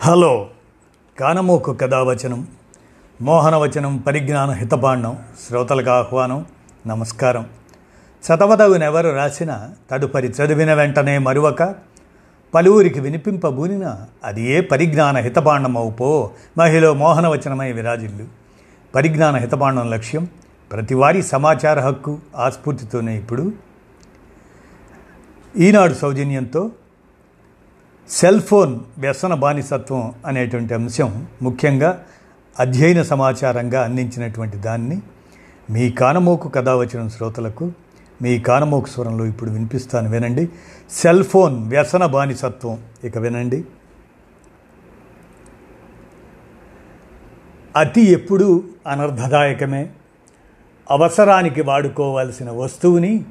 Hello. కానమోకు కథావచనం మోహనవచనం పరిజ్ఞాన హితపాండం శ్రోతలకు ఆహ్వానం నమస్కారం. చదవదగునెవరు రాసిన తదుపరి చదివిన వెంటనే మరువక పలువురికి వినిపింపబూనిన అది ఏ పరిజ్ఞాన హితపాండమవు మహిళ మోహనవచనమై విరాజిల్లు. పరిజ్ఞాన హితపాండం లక్ష్యం ప్రతివారీ సమాచార హక్కు ఆస్ఫూర్తితోనే ఇప్పుడు. ఈనాడు సౌజన్యంతో సెల్ ఫోన్ వ్యసన బానిసత్వం అనేటువంటి అంశం ముఖ్యంగా అధ్యయన సమాచారంగా అందించినటువంటి దాన్ని మీ కానమోకు కథ వచ్చిన శ్రోతలకు మీ కానమోకు స్వరంలో ఇప్పుడు వినిపిస్తాను వినండి. సెల్ ఫోన్ వ్యసన బానిసత్వం. ఇక వినండి. అతి ఎప్పుడూ అనర్థదాయకమే అవసరానికి వాడుకోవాల్సిన వస్తువుని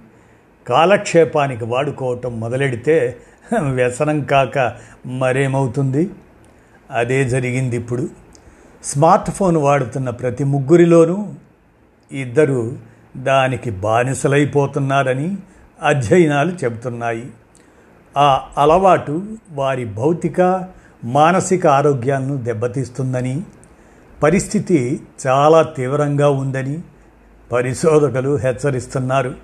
కాలక్షేపానికి వాడుకోవటం మొదలెడితే వ్యసనం కాక మరేమవుతుంది? అదే జరిగింది ఇప్పుడు స్మార్ట్ ఫోన్ వాడుతున్న ప్రతి ముగ్గురిలోనూ ఇద్దరు దానికి బానిసలైపోతున్నారని అధ్యయనాలు చెబుతున్నాయి. ఆ అలవాటు వారి భౌతిక మానసిక ఆరోగ్యాలను దెబ్బతీస్తుందని పరిస్థితి చాలా తీవ్రంగా ఉందని పరిశోధకులు హెచ్చరిస్తున్నారు.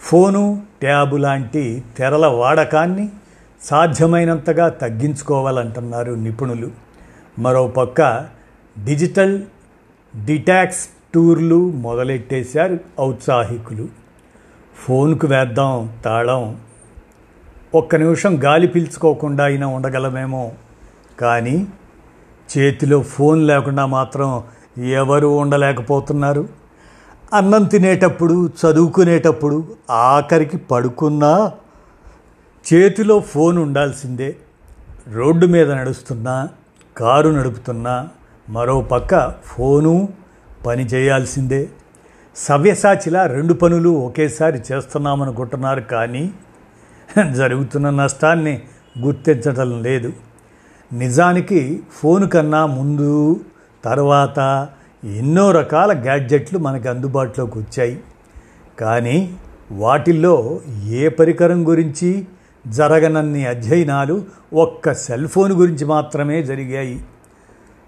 ఫోను ట్యాబు లాంటి తెరల వాడకాన్ని సాధ్యమైనంతగా తగ్గించుకోవాలంటున్నారు నిపుణులు. మరోపక్క డిజిటల్ డిటాక్స్ టూర్లు మొదలెట్టేశారు ఔత్సాహికులు. ఫోన్కు వేద్దాం తాళం. ఒక్క నిమిషం గాలి పీల్చుకోకుండా అయినా ఉండగలమేమో. కానీ చేతిలో ఫోన్ లేకుండా మాత్రం ఎవరు ఉండలేకపోతున్నారు. అన్నం తినేటప్పుడు చదువుకునేటప్పుడు ఆఖరికి పడుకున్నా చేతిలో ఫోన్ ఉండాల్సిందే రోడ్డు మీద నడుస్తున్నా కారు నడుపుతున్నా మరో పక్క ఫోను పని చేయాల్సిందే. సవ్యసాచిలా రెండు పనులు ఒకేసారి చేస్తున్నామనుకుంటున్నారు కానీ జరుగుతున్న నష్టాన్ని గుర్తించటం లేదు. నిజానికి ఫోన్ కన్నా ముందు తర్వాత ఎన్నో రకాల గ్యాడ్జెట్లు మనకు అందుబాటులోకి వచ్చాయి కానీ వాటిల్లో ఏ పరికరం గురించి జరగనన్ని అధ్యయనాలు ఒక్క సెల్ ఫోన్ గురించి మాత్రమే జరిగాయి.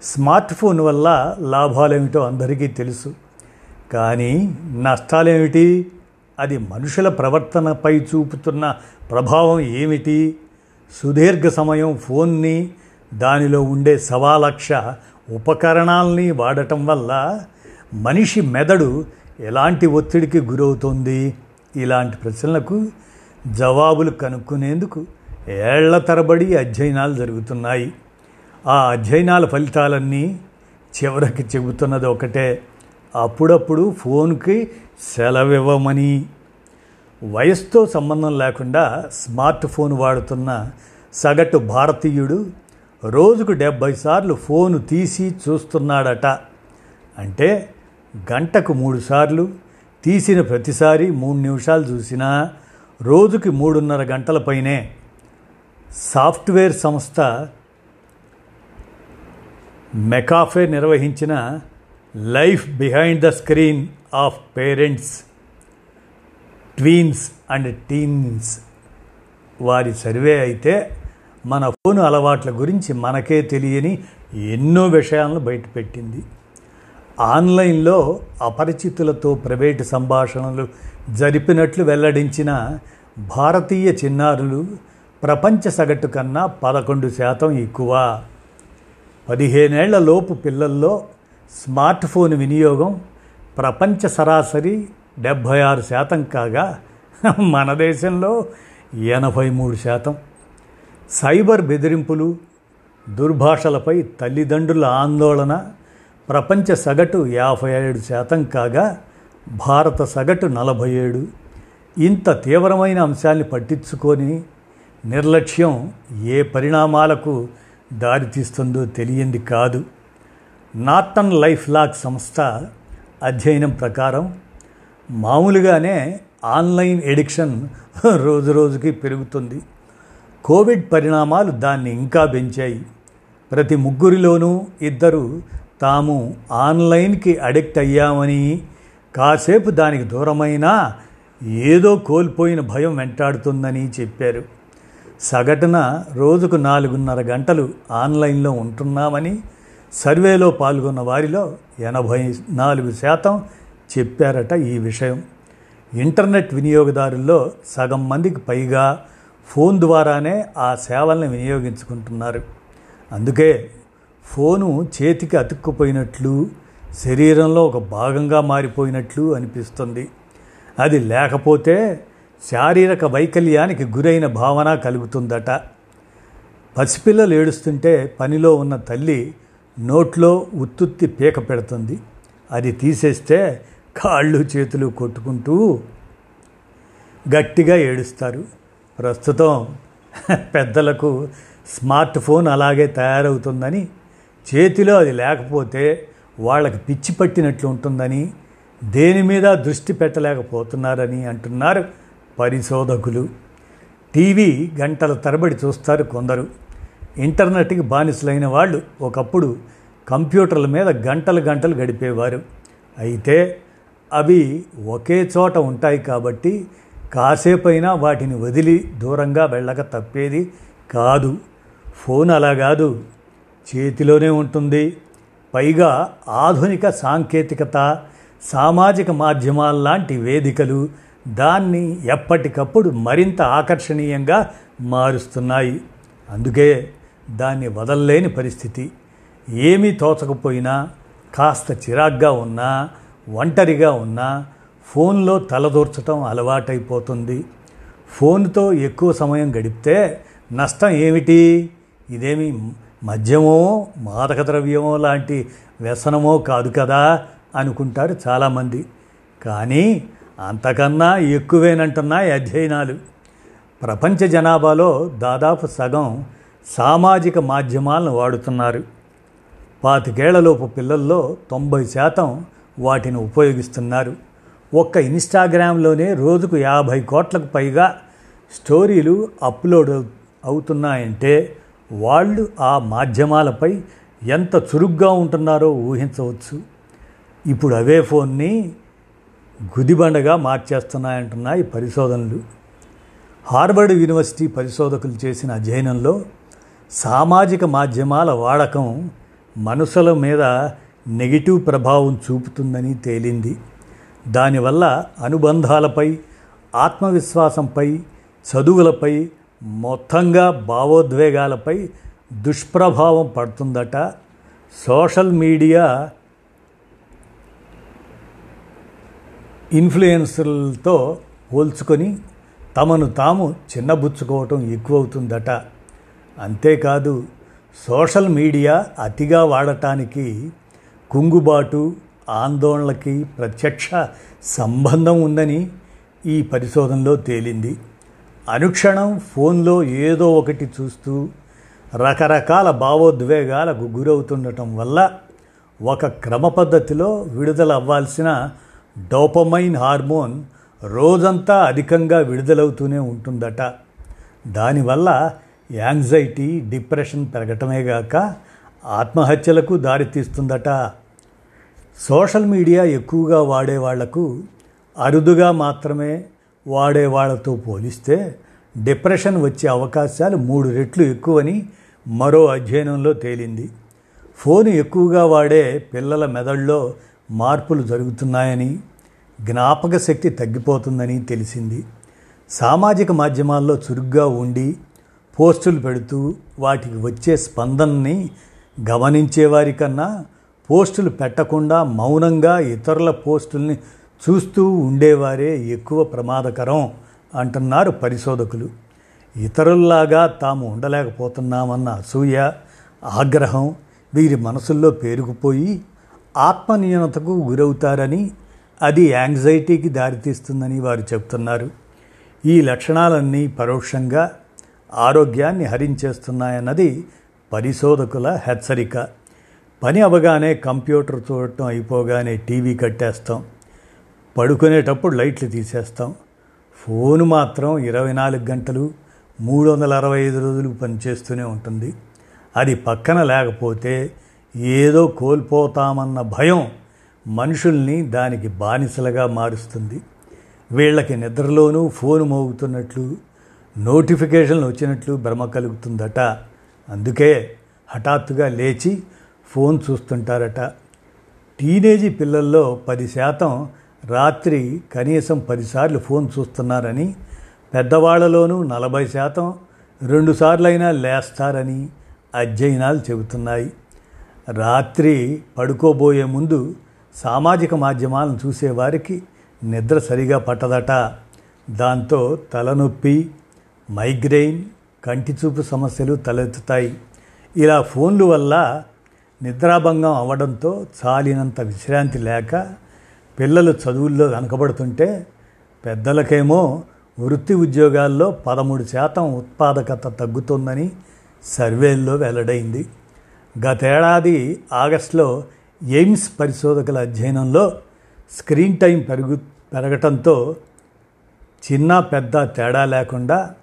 స్మార్ట్ ఫోన్ వల్ల లాభాలేమిటో అందరికీ తెలుసు. కానీ నష్టాలేమిటి? అది మనుషుల ప్రవర్తనపై చూపుతున్న ప్రభావం ఏమిటి? సుదీర్ఘ సమయం ఫోన్ని దానిలో ఉండే సవాలక్ష ఉపకరణాలని వాడటం వల్ల మనిషి మెదడు ఎలాంటి ఒత్తిడికి గురవుతుంది? ఇలాంటి ప్రశ్నలకు జవాబులు కనుక్కునేందుకు ఏళ్ళ తరబడి అధ్యయనాలు జరుగుతున్నాయి. ఆ అధ్యయనాల ఫలితాలన్నీ చివరికి చెబుతున్నది ఒకటే. అప్పుడప్పుడు ఫోన్కి సెలవివ్వమని. వయసుతో సంబంధం లేకుండా స్మార్ట్ ఫోన్ వాడుతున్న సగటు భారతీయుడు రోజుకు డెబ్భై సార్లు ఫోను తీసి చూస్తున్నాడట. అంటే గంటకు మూడు సార్లు తీసిన ప్రతిసారి మూడు నిమిషాలు చూసినా రోజుకి మూడున్నర గంటల పైనే సాఫ్ట్వేర్ సంస్థ మెకాఫే నిర్వహించిన life behind the screen of parents tweens and teens. వారి సర్వే అయితే మన ఫోను అలవాట్ల గురించి మనకే తెలియని ఎన్నో విషయాలను బయటపెట్టింది. ఆన్లైన్లో అపరిచితులతో ప్రైవేటు సంభాషణలు జరిపినట్లు వెల్లడించిన భారతీయ చిన్నారులు ప్రపంచ సగటు కన్నా పదకొండు శాతం ఎక్కువ. పదిహేనేళ్ళ లోపు పిల్లల్లో స్మార్ట్ ఫోన్ వినియోగం ప్రపంచ సరాసరి డెబ్భై ఆరు శాతం కాగా మన దేశంలో ఎనభై మూడు శాతం. సైబర్ బెదిరింపులు దుర్భాషలపై తల్లిదండ్రుల ఆందోళన ప్రపంచ సగటు యాభై ఏడు శాతం కాగా భారత సగటు నలభై ఏడు. ఇంత తీవ్రమైన అంశాన్ని పట్టించుకొని నిర్లక్ష్యం ఏ పరిణామాలకు దారితీస్తుందో తెలియంది కాదు. నార్టన్ లైఫ్ లాక్ సంస్థ అధ్యయనం ప్రకారం మామూలుగానే ఆన్లైన్ ఎడిక్షన్ రోజు రోజుకి పెరుగుతుంది. కోవిడ్ పరిణామాలు దాన్ని ఇంకా పెంచాయి. ప్రతి ముగ్గురిలోనూ ఇద్దరు తాము ఆన్లైన్కి అడిక్ట్ అయ్యామని కాసేపు దానికి దూరమైనా ఏదో కోల్పోయిన భయం వెంటాడుతుందని చెప్పారు. సగటున రోజుకు నాలుగున్నర గంటలు ఆన్లైన్లో ఉంటున్నామని సర్వేలో పాల్గొన్న వారిలో ఎనభై నాలుగు శాతం చెప్పారట ఈ విషయం. ఇంటర్నెట్ వినియోగదారుల్లో సగం మందికి పైగా ఫోన్ ద్వారానే ఆ సేవల్ని వినియోగించుకుంటున్నారు. అందుకే ఫోను చేతికి అతుక్కుపోయినట్లు శరీరంలో ఒక భాగంగా మారిపోయినట్లు అనిపిస్తుంది. అది లేకపోతే శారీరక వైకల్యానికి గురైన భావన కలుగుతుందట. పసిపిల్లలు ఏడుస్తుంటే పనిలో ఉన్న తల్లి నోట్లో ఉత్తుత్తి పీక పెడుతుంది. అది తీసేస్తే కాళ్ళు చేతులు కొట్టుకుంటూ గట్టిగా ఏడుస్తారు. ప్రస్తుతం పెద్దలకు స్మార్ట్ ఫోన్ అలాగే తయారవుతుందని చేతిలో అది లేకపోతే వాళ్ళకి పిచ్చి పట్టినట్లు ఉంటుందని దేని మీద దృష్టి పెట్టలేకపోతున్నారని అంటున్నారు పరిశోధకులు. టీవీ గంటల తరబడి చూస్తారు కొందరు. ఇంటర్నెట్కి బానిసలైన వాళ్ళు ఒకప్పుడు కంప్యూటర్ల మీద గంటలు గంటలు గడిపేవారు. అయితే అవి ఒకే చోట ఉంటాయి కాబట్టి కాసేపైనా వాటిని వదిలి దూరంగా వెళ్ళక తప్పేది కాదు. ఫోన్ అలా కాదు. చేతిలోనే ఉంటుంది. పైగా ఆధునిక సాంకేతికత సామాజిక మాధ్యమాల్లాంటి వేదికలు దాన్ని ఎప్పటికప్పుడు మరింత ఆకర్షణీయంగా మారుస్తున్నాయి. అందుకే దాన్ని వదల్లేని పరిస్థితి. ఏమీ తోచకపోయినా కాస్త చిరాగ్గా ఉన్నా ఒంటరిగా ఉన్నా ఫోన్లో తలదూర్చటం అలవాటైపోతుంది. ఫోన్తో ఎక్కువ సమయం గడిపితే నష్టం ఏమిటి? ఇదేమి మద్యమో మాదక ద్రవ్యమో లాంటి వ్యసనమో కాదు కదా అనుకుంటారు చాలామంది. కానీ అంతకన్నా ఎక్కువేనంటున్నాయి అధ్యయనాలు. ప్రపంచ జనాభాలో దాదాపు సగం సామాజిక మాధ్యమాలను వాడుతున్నారు. పాతికేళ్ళలోపు పిల్లల్లో తొంభై శాతం వాటిని ఉపయోగిస్తున్నారు. ఒక్క ఇన్స్టాగ్రామ్లోనే రోజుకు యాభై కోట్లకు పైగా స్టోరీలు అప్లోడ్ అవుతున్నాయంటే వాళ్ళు ఆ మాధ్యమాలపై ఎంత చురుగ్గా ఉంటున్నారో ఊహించవచ్చు. ఇప్పుడు అవే ఫోన్ని గుదిబండగా మార్చేస్తున్నాయంటున్నాయి పరిశోధనలు. హార్వర్డ్ యూనివర్సిటీ పరిశోధకులు చేసిన అధ్యయనంలో సామాజిక మాధ్యమాల వాడకం మనసుల మీద నెగిటివ్ ప్రభావం చూపుతుందని తేలింది. దానివల్ల అనుబంధాలపై ఆత్మవిశ్వాసంపై చదువులపై మొత్తంగా భావోద్వేగాలపై దుష్ప్రభావం పడుతుందట. సోషల్ మీడియా ఇన్ఫ్లుయెన్సర్లతో పోల్చుకొని తమను తాము చిన్నబుచ్చుకోవటం ఎక్కువవుతుందట. అంతేకాదు సోషల్ మీడియా అతిగా వాడటానికి కుంగుబాటు ఆందోళనలకి ప్రత్యక్ష సంబంధం ఉందని ఈ పరిశోధనలో తేలింది. అనుక్షణం ఫోన్లో ఏదో ఒకటి చూస్తూ రకరకాల భావోద్వేగాలకు గురవుతుండటం వల్ల ఒక క్రమ పద్ధతిలో విడుదల అవ్వాల్సిన డోపమైన్ హార్మోన్ రోజంతా అధికంగా విడుదలవుతూనే ఉంటుందట. దానివల్ల యాంగ్జైటీ డిప్రెషన్ పెరగటమే గాక ఆత్మహత్యలకు దారితీస్తుందట. సోషల్ మీడియా ఎక్కువగా వాడే వాళ్ళకు అరుదుగా మాత్రమే వాడే వాళ్ళతో పోలిస్తే డిప్రెషన్ వచ్చే అవకాశాలు మూడు రెట్లు ఎక్కువని మరో అధ్యయనంలో తేలింది. ఫోన్ ఎక్కువగా వాడే పిల్లల మెదడులో మార్పులు జరుగుతున్నాయని జ్ఞాపక శక్తి తగ్గిపోతుందని తెలిసింది. సామాజిక మాధ్యమాల్లో చురుగ్గా ఉండి పోస్టులు పెడుతూ వాటికి వచ్చే స్పందనని గమనించేవారి కన్నా పోస్టులు పెట్టకుండా మౌనంగా ఇతరుల పోస్టుల్ని చూస్తూ ఉండేవారే ఎక్కువ ప్రమాదకరం అంటున్నారు పరిశోధకులు. ఇతరుల్లాగా తాము ఉండలేకపోతున్నామన్న అసూయ ఆగ్రహం వీరి మనసుల్లో పేరుకుపోయి ఆత్మన్యూనతకు గురవుతారని అది యాంగ్జైటీకి దారితీస్తుందని వారు చెబుతున్నారు ఈ లక్షణాలన్నీ పరోక్షంగా ఆరోగ్యాన్ని హరించేస్తున్నాయన్నది పరిశోధకుల హెచ్చరిక. పని అవగానే కంప్యూటర్ చూడటం అయిపోగానే టీవీ కట్టేస్తాం. పడుకునేటప్పుడు లైట్లు తీసేస్తాం. ఫోన్ మాత్రం ఇరవై నాలుగు గంటలు మూడు వందల అరవై ఐదు రోజులు పనిచేస్తూనే ఉంటుంది. అది పక్కన లేకపోతే ఏదో కోల్పోతామన్న భయం మనుషుల్ని దానికి బానిసలుగా మారుస్తుంది. వీళ్ళకి నిద్రలోనూ ఫోన్ మోగుతున్నట్లు నోటిఫికేషన్లు వచ్చినట్లు భ్రమ కలుగుతుందట. అందుకే హఠాత్తుగా లేచి ఫోన్ చూస్తుంటారట. టీనేజీ పిల్లల్లో పది శాతం రాత్రి కనీసం పదిసార్లు ఫోన్ చూస్తున్నారని పెద్దవాళ్ళలోనూ నలభై శాతం రెండుసార్లైనా లేస్తారని అధ్యయనాలు చెబుతున్నాయి. రాత్రి పడుకోబోయే ముందు సామాజిక మాధ్యమాలను చూసేవారికి నిద్ర సరిగా పట్టదట. దాంతో తలనొప్పి మైగ్రెయిన్ కంటి చూపు సమస్యలు తలెత్తుతాయి. ఇలా ఫోన్ల వల్ల నిద్రాభంగం అవ్వడంతో చాలినంత విశ్రాంతి లేక పిల్లలు చదువుల్లో వెనకబడుతుంటే పెద్దలకేమో వృత్తి ఉద్యోగాల్లో పదమూడు శాతం ఉత్పాదకత తగ్గుతుందని సర్వేల్లో వెల్లడైంది. గతేడాది ఆగస్టులో ఎయిమ్స్ పరిశోధకుల అధ్యయనంలో స్క్రీన్ టైం పెరుగు పెరగటంతో చిన్న పెద్ద తేడా లేకుండా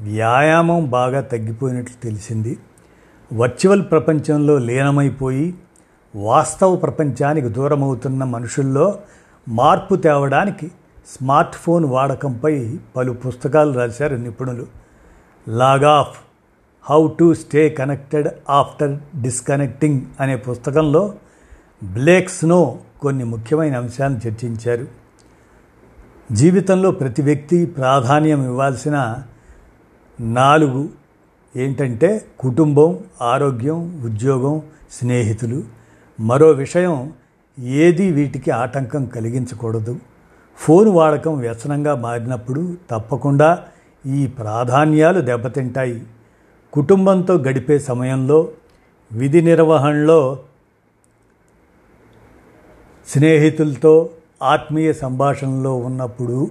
వ్యాయామం బాగా తగ్గిపోయినట్లు తెలిసింది. వర్చువల్ ప్రపంచంలో లీనమైపోయి వాస్తవ ప్రపంచానికి దూరమవుతున్న మనుషుల్లో మార్పు తేవడానికి స్మార్ట్ ఫోన్ వాడకంపై పలు పుస్తకాలు రాశారు నిపుణులు. Log off how to stay connected after disconnecting అనే పుస్తకంలో బ్లేక్ స్నో కొన్ని ముఖ్యమైన అంశాలను చర్చించారు. జీవితంలో ప్రతి వ్యక్తి ప్రాధాన్యం ఇవ్వాల్సిన నాలుగు ఏంటంటే కుటుంబం ఆరోగ్యం ఉద్యోగం స్నేహితులు. మరో విషయం ఏది వీటికి ఆటంకం కలిగించకూడదు. ఫోన్ వాడకం వ్యసనంగా మారినప్పుడు తప్పకుండా ఈ ప్రాధాన్యాలు దెబ్బతింటాయి. కుటుంబంతో గడిపే సమయంలో విధి నిర్వహణలో స్నేహితులతో ఆత్మీయ సంభాషణలో ఉన్నప్పుడు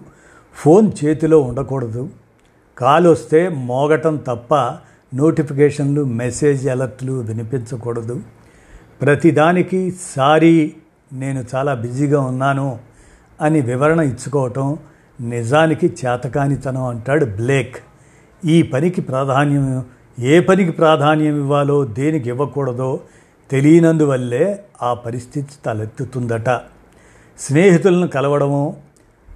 ఫోన్ చేతిలో ఉండకూడదు. కాల్ వస్తే మోగటం తప్ప నోటిఫికేషన్లు మెసేజ్ అలర్ట్లు వినిపించకూడదు. ప్రతిదానికి సారీ నేను చాలా బిజీగా ఉన్నాను అని వివరణ ఇచ్చుకోవటం నిజానికి చేతకానితనం అంటాడు బ్లేక్. ఈ పనికి ప్రాధాన్యం ఏ పనికి ప్రాధాన్యం ఇవ్వాలో దేనికి ఇవ్వకూడదో తెలియనందువల్లే ఆ పరిస్థితి తలెత్తుతుందట. స్నేహితులను కలవడము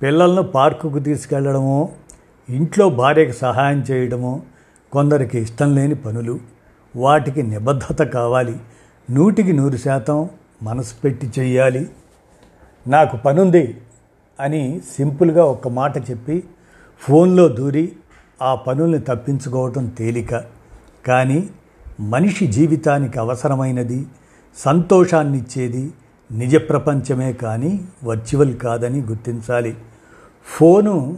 పిల్లలను పార్కుకు తీసుకెళ్ళడము ఇంట్లో భార్యకు సహాయం చేయడము కొందరికి ఇష్టం లేని పనులు. వాటికి నిబద్ధత కావాలి. నూటికి నూరు శాతం మనసు పెట్టి చెయ్యాలి. నాకు పనుంది అని సింపుల్గా ఒక మాట చెప్పి ఫోన్లో దూరి ఆ పనుల్ని తప్పించుకోవటం తేలిక. కానీ మనిషి జీవితానికి అవసరమైనది సంతోషాన్నిచ్చేది నిజ ప్రపంచమే కానీ వర్చువల్ కాదని గుర్తించాలి. ఫోను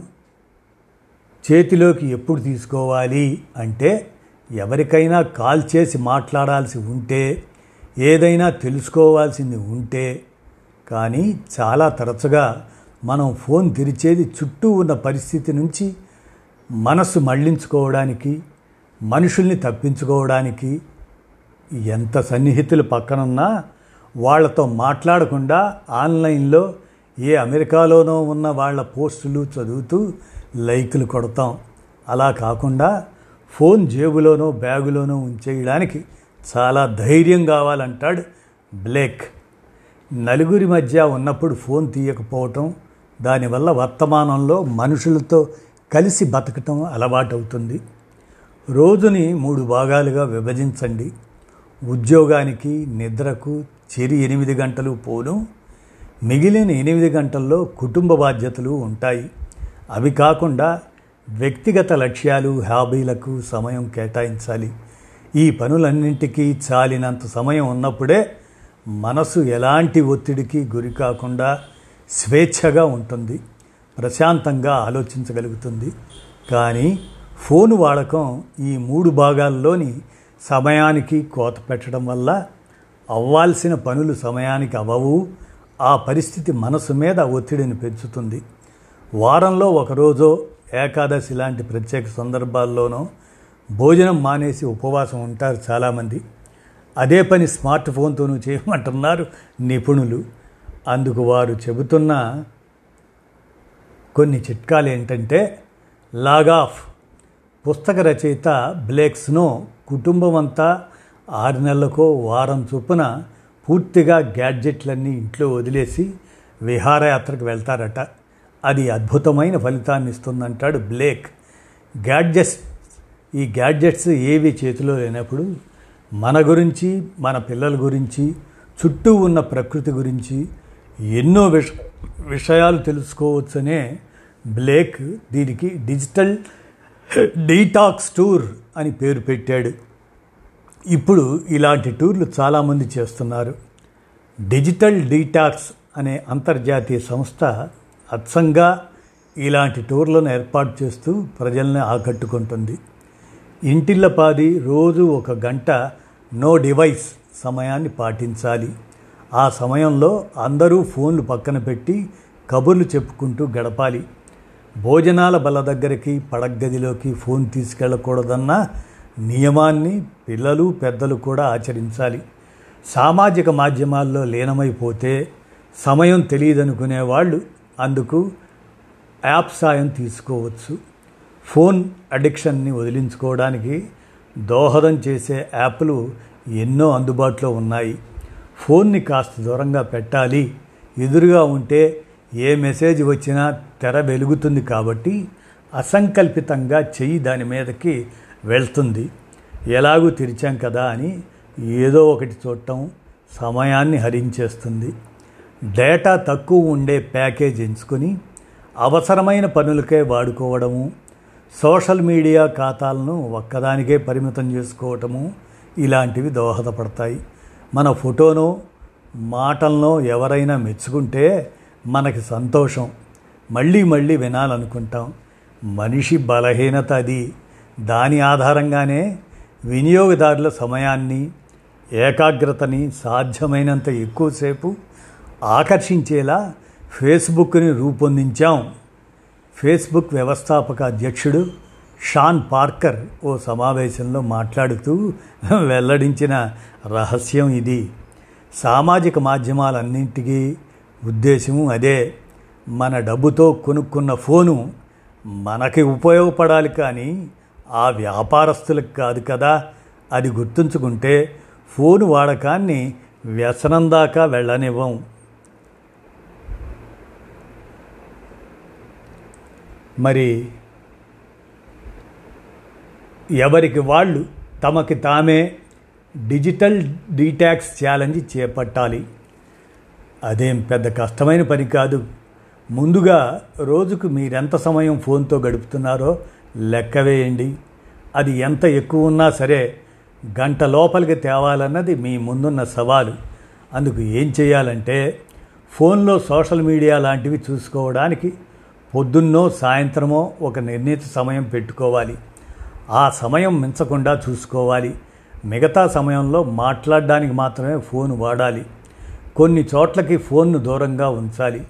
చేతిలోకి ఎప్పుడు తీసుకోవాలి అంటే ఎవరికైనా కాల్ చేసి మాట్లాడాల్సి ఉంటే ఏదైనా తెలుసుకోవాల్సింది ఉంటే కానీ చాలా తరచుగా మనం ఫోన్ తెరిచేది చుట్టూ ఉన్న పరిస్థితి నుంచి మనసు మళ్ళించుకోవడానికి మనుషుల్ని తప్పించుకోవడానికి ఎంత సన్నిహితులు పక్కనున్నా వాళ్ళతో మాట్లాడకుండా ఆన్లైన్లో ఏ అమెరికాలోనో ఉన్న వాళ్ళ పోస్టులు చదువుతూ లైకులు కొడతాం. అలా కాకుండా ఫోన్ జేబులోనో బ్యాగులోనో ఉంచేయడానికి చాలా ధైర్యం కావాలంటాడు బ్లేక్. నలుగురి మధ్య ఉన్నప్పుడు ఫోన్ తీయకపోవటం దానివల్ల వర్తమానంలో మనుషులతో కలిసి బతకటం అలవాటవుతుంది. రోజుని మూడు భాగాలుగా విభజించండి. ఉద్యోగానికి నిద్రకు చెరి ఎనిమిది గంటలు పోను. మిగిలిన ఎనిమిది గంటల్లో కుటుంబ బాధ్యతలు ఉంటాయి. అవి కాకుండా వ్యక్తిగత లక్ష్యాలు హాబీలకు సమయం కేటాయించాలి. ఈ పనులన్నింటికీ చాలినంత సమయం ఉన్నప్పుడే మనసు ఎలాంటి ఒత్తిడికి గురి కాకుండా స్వేచ్ఛగా ఉంటుంది ప్రశాంతంగా ఆలోచించగలుగుతుంది. కానీ ఫోన్ వాడకం ఈ మూడు భాగాల్లోని సమయానికి కోత పెట్టడం వల్ల అవ్వాల్సిన పనులు సమయానికి అవ్వవు ఆ పరిస్థితి మనసు మీద ఒత్తిడిని పెంచుతుంది. వారంలో ఒకరోజో ఏకాదశి లాంటి ప్రత్యేక సందర్భాల్లోనో భోజనం మానేసి ఉపవాసం ఉంటారు చాలామంది. అదే పని స్మార్ట్ ఫోన్తోనూ చేయమంటున్నారు నిపుణులు. అందుకు వారు చెబుతున్న కొన్ని చిట్కాలు ఏంటంటే లాగాఫ్ పుస్తక రచయిత బ్లేక్స్ను కుటుంబం అంతా ఆరు నెలలకో వారం చొప్పున పూర్తిగా గ్యాడ్జెట్లన్నీ ఇంట్లో వదిలేసి విహారయాత్రకు వెళ్తారట. అది అద్భుతమైన ఫలితాన్ని ఇస్తుందంటాడు బ్లేక్. గ్యాడ్జెట్స్ ఈ గ్యాడ్జెట్స్ ఏవి చేతిలో లేనప్పుడు మన గురించి మన పిల్లల గురించి చుట్టూ ఉన్న ప్రకృతి గురించి ఎన్నో విష విషయాలు తెలుసుకోవచ్చనే బ్లేక్ దీనికి డిజిటల్ డీటాక్స్ టూర్ అని పేరు పెట్టాడు. ఇప్పుడు ఇలాంటి టూర్లు చాలామంది చేస్తున్నారు. డిజిటల్ డీటాక్స్ అనే అంతర్జాతీయ సంస్థ అచ్చంగా ఇలాంటి టూర్లను ఏర్పాటు చేస్తూ ప్రజల్ని ఆకట్టుకుంటుంది. ఇంటిల్లపాది రోజు ఒక గంట నో డివైస్ సమయాన్ని పాటించాలి. ఆ సమయంలో అందరూ ఫోన్లు పక్కన పెట్టి కబుర్లు చెప్పుకుంటూ గడపాలి. భోజనాల బల దగ్గరికి పడగదిలోకి ఫోన్ తీసుకెళ్ళకూడదన్న నియమాన్ని పిల్లలు పెద్దలు కూడా ఆచరించాలి. సామాజిక మాధ్యమాల్లో లీనమైపోతే సమయం తెలియదనుకునే వాళ్ళు అందుకు యాప్ సాయం తీసుకోవచ్చు. ఫోన్ అడిక్షన్ని వదిలించుకోవడానికి దోహదం చేసే యాప్లు ఎన్నో అందుబాటులో ఉన్నాయి. ఫోన్ని కాస్త దూరంగా పెట్టాలి. ఎదురుగా ఉంటే ఏ మెసేజ్ వచ్చినా తెర వెలుగుతుంది కాబట్టి అసంకల్పితంగా చెయ్యి దాని మీదకి వెళ్తుంది. ఎలాగూ తెరిచాం కదా అని ఏదో ఒకటి చూడటం సమయాన్ని హరించేస్తుంది. డేటా తక్కువ ఉండే ప్యాకేజ్ ఎంచుకొని అవసరమైన పనులకే వాడుకోవడము సోషల్ మీడియా ఖాతాలను ఒక్కదానికే పరిమితం చేసుకోవటము ఇలాంటివి దోహదపడతాయి. మన ఫోటోను మాటలను ఎవరైనా మెచ్చుకుంటే మనకి సంతోషం. మళ్ళీ మళ్ళీ వినాలనుకుంటాం. మనిషి బలహీనత అది. దాని ఆధారంగానే వినియోగదారుల సమయాన్ని ఏకాగ్రతని సాధ్యమైనంత ఎక్కువసేపు ఆకర్షించేలా ఫేస్బుక్ని రూపొందించాం. ఫేస్బుక్ వ్యవస్థాపక అధ్యక్షుడు షాన్ పార్కర్ ఓ సమావేశంలో మాట్లాడుతూ వెల్లడించిన రహస్యం ఇది. సామాజిక మాధ్యమాలన్నింటికీ ఉద్దేశం అదే. మన డబ్బుతో కొనుక్కున్న ఫోను మనకి ఉపయోగపడాలి కానీ ఆ వ్యాపారస్తులకు కాదు కదా. అది గుర్తుంచుకుంటే ఫోను వాడకాన్ని వ్యసనం దాకా వెళ్ళనివ్వం. మరి ఎవరికి వాళ్ళు తమకి తామే డిజిటల్ డీటాక్స్ ఛాలెంజ్ చేపట్టాలి. అదేం పెద్ద కష్టమైన పని కాదు. ముందుగా రోజుకు మీరెంత సమయం ఫోన్తో గడుపుతున్నారో లెక్క వేయండి. అది ఎంత ఎక్కువ ఉన్నా సరే గంట లోపలికి తేవాలన్నది మీ ముందున్న సవాలు. అందుకు ఏం చేయాలంటే ఫోన్లో సోషల్ మీడియా లాంటివి చూసుకోవడానికి పొద్దున్నో సాయంత్రమో ఒక నిర్ణీత సమయం పెట్టుకోవాలి. ఆ సమయం మించకుండా చూసుకోవాలి. మిగతా సమయంలో మాట్లాడడానికి మాత్రమే ఫోన్ వాడాలి. కొన్ని చోట్లకి ఫోన్ను దూరంగా ఉంచాలి.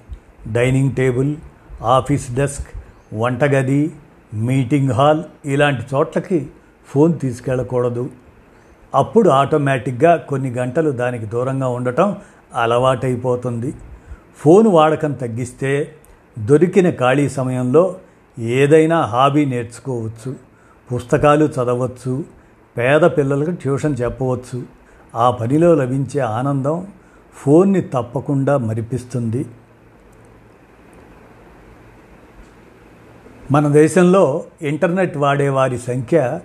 డైనింగ్ టేబుల్ ఆఫీస్ డెస్క్ వంటగది మీటింగ్ హాల్ ఇలాంటి చోట్లకి ఫోన్ తీసుకెళ్ళకూడదు. అప్పుడు ఆటోమేటిక్గా కొన్ని గంటలు దానికి దూరంగా ఉండటం అలవాటైపోతుంది. ఫోన్ వాడకం తగ్గిస్తే దొరికిన ఖాళీ సమయంలో ఏదైనా హాబీ నేర్చుకోవచ్చు పుస్తకాలు చదవచ్చు పేద పిల్లలకు ట్యూషన్ చెప్పవచ్చు. ఆ పనిలో లభించే ఆనందం ఫోన్ని తప్పకుండా మరిపిస్తుంది. మన దేశంలో ఇంటర్నెట్ వాడే వారి సంఖ్య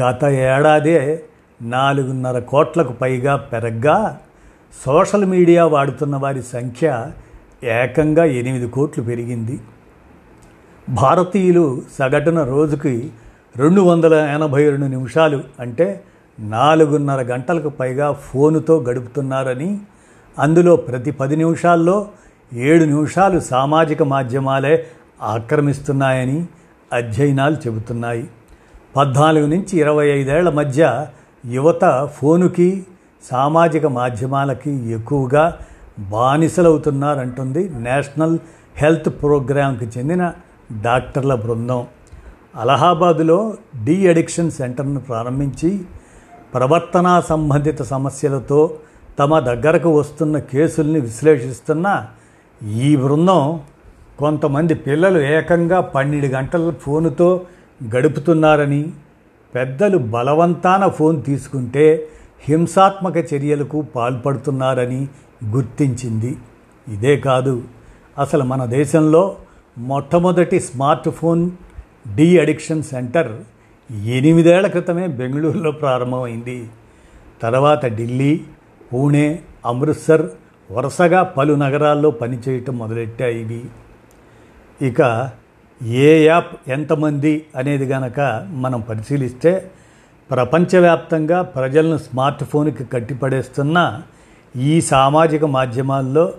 గత ఏడాదే నాలుగున్నర కోట్లకు పైగా పెరగ్గా సోషల్ మీడియా వాడుతున్న వారి సంఖ్య ఏకంగా ఎనిమిది కోట్లు పెరిగింది. భారతీయులు సగటున రోజుకి రెండు వందల ఎనభై రెండు నిమిషాలు అంటే నాలుగున్నర గంటలకు పైగా ఫోనుతో గడుపుతున్నారని అందులో ప్రతి పది నిమిషాల్లో ఏడు నిమిషాలు సామాజిక మాధ్యమాలే ఆక్రమిస్తున్నాయని అధ్యయనాలు చెబుతున్నాయి. పద్నాలుగు నుంచి ఇరవై ఐదేళ్ళ మధ్య యువత ఫోనుకి సామాజిక మాధ్యమాలకి ఎక్కువగా బానిసలవుతున్నారంటుంది నేషనల్ హెల్త్ ప్రోగ్రాంకి చెందిన డాక్టర్ల బృందం. అలహాబాదులో డీ అడిక్షన్ సెంటర్ను ప్రారంభించి ప్రవర్తనా సంబంధిత సమస్యలతో తమ దగ్గరకు వస్తున్న కేసుల్ని విశ్లేషిస్తున్న ఈ బృందం కొంతమంది పిల్లలు ఏకంగా పన్నెండు గంటల ఫోనుతో గడుపుతున్నారని పెద్దలు బలవంతాన ఫోన్ తీసుకుంటే హింసాత్మక చర్యలకు పాల్పడుతున్నారని గుర్తించింది. ఇదే కాదు అసలు మన దేశంలో మొట్టమొదటి smart phone de addiction centre ఎనిమిదేళ్ళ క్రితమే బెంగళూరులో ప్రారంభమైంది. తర్వాత ఢిల్లీ పూణే అమృత్సర్ వరుసగా పలు నగరాల్లో పనిచేయటం మొదలెట్టాయి ఇవి. ఇక ఏ యాప్ ఎంతమంది అనేది గనక మనం పరిశీలిస్తే ప్రపంచవ్యాప్తంగా ప్రజలను స్మార్ట్ ఫోన్కి కట్టిపడేస్తున్న ఈ సామాజిక మాధ్యమాల్లో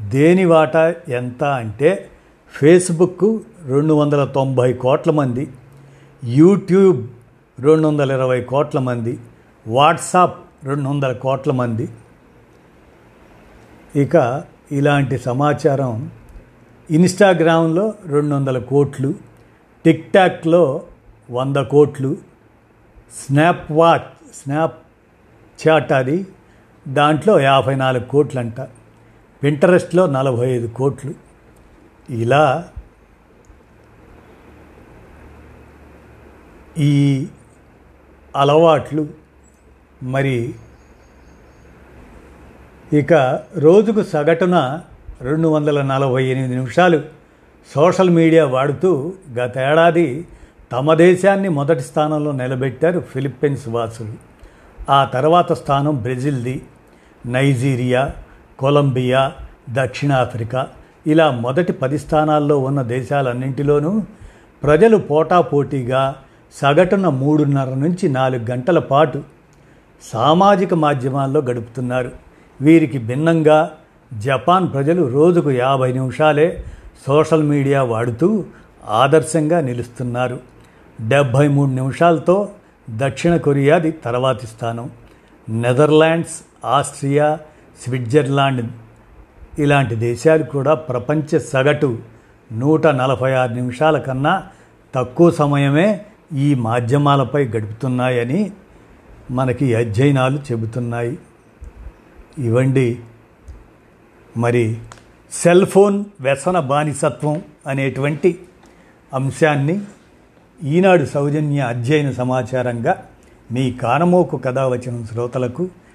దేని వాటా ఎంత అంటే ఫేస్బుక్ రెండు వందల తొంభై కోట్ల మంది యూట్యూబ్ రెండు వందల ఇరవై కోట్ల మంది వాట్సాప్ రెండు వందల కోట్ల మంది. ఇక ఇలాంటి సమాచారం ఇన్స్టాగ్రామ్లో రెండు వందల కోట్లు టిక్ టాక్లో వంద కోట్లు స్నాప్ వాచ్ స్నాప్ చాట్ అది దాంట్లో యాభై నాలుగు కోట్లు అంట పింటరెస్ట్లో నలభై ఐదు కోట్లు. ఇలా ఈ అలవాట్లు మరి ఇక రోజుకు సగటున రెండు వందల నలభై ఎనిమిది నిమిషాలు సోషల్ మీడియా వాడుతూ గతేడాది తమ దేశాన్ని మొదటి స్థానంలో నిలబెట్టారు ఫిలిప్పీన్స్ వాసులు. ఆ తర్వాత స్థానం బ్రెజిల్ది. నైజీరియా కొలంబియా దక్షిణాఫ్రికా ఇలా మొదటి పది స్థానాల్లో ఉన్న దేశాలన్నింటిలోనూ ప్రజలు పోటాపోటీగా సగటున మూడున్నర నుంచి నాలుగు గంటల పాటు సామాజిక మాధ్యమాల్లో గడుపుతున్నారు. వీరికి భిన్నంగా జపాన్ ప్రజలు రోజుకు యాభై నిమిషాలే సోషల్ మీడియా వాడుతూ ఆదర్శంగా నిలుస్తున్నారు. డెబ్భై మూడు నిమిషాలతో దక్షిణ కొరియాది తర్వాతి స్థానం. నెదర్లాండ్స్ ఆస్ట్రియా స్విట్జర్లాండ్ ఇలాంటి దేశాలు కూడా ప్రపంచ సగటు నూట నలభై ఆరు నిమిషాల కన్నా తక్కువ సమయమే ఈ మాధ్యమాలపై గడుపుతున్నాయని మనకి అధ్యయనాలు చెబుతున్నాయి. ఇవ్వండి. మరి సెల్ ఫోన్ వ్యసన బానిసత్వం అనేటువంటి అంశాన్ని ఈనాడు సౌజన్య అధ్యయన సమాచారంగా మీ కానమోకు కథావచనం శ్రోతలకు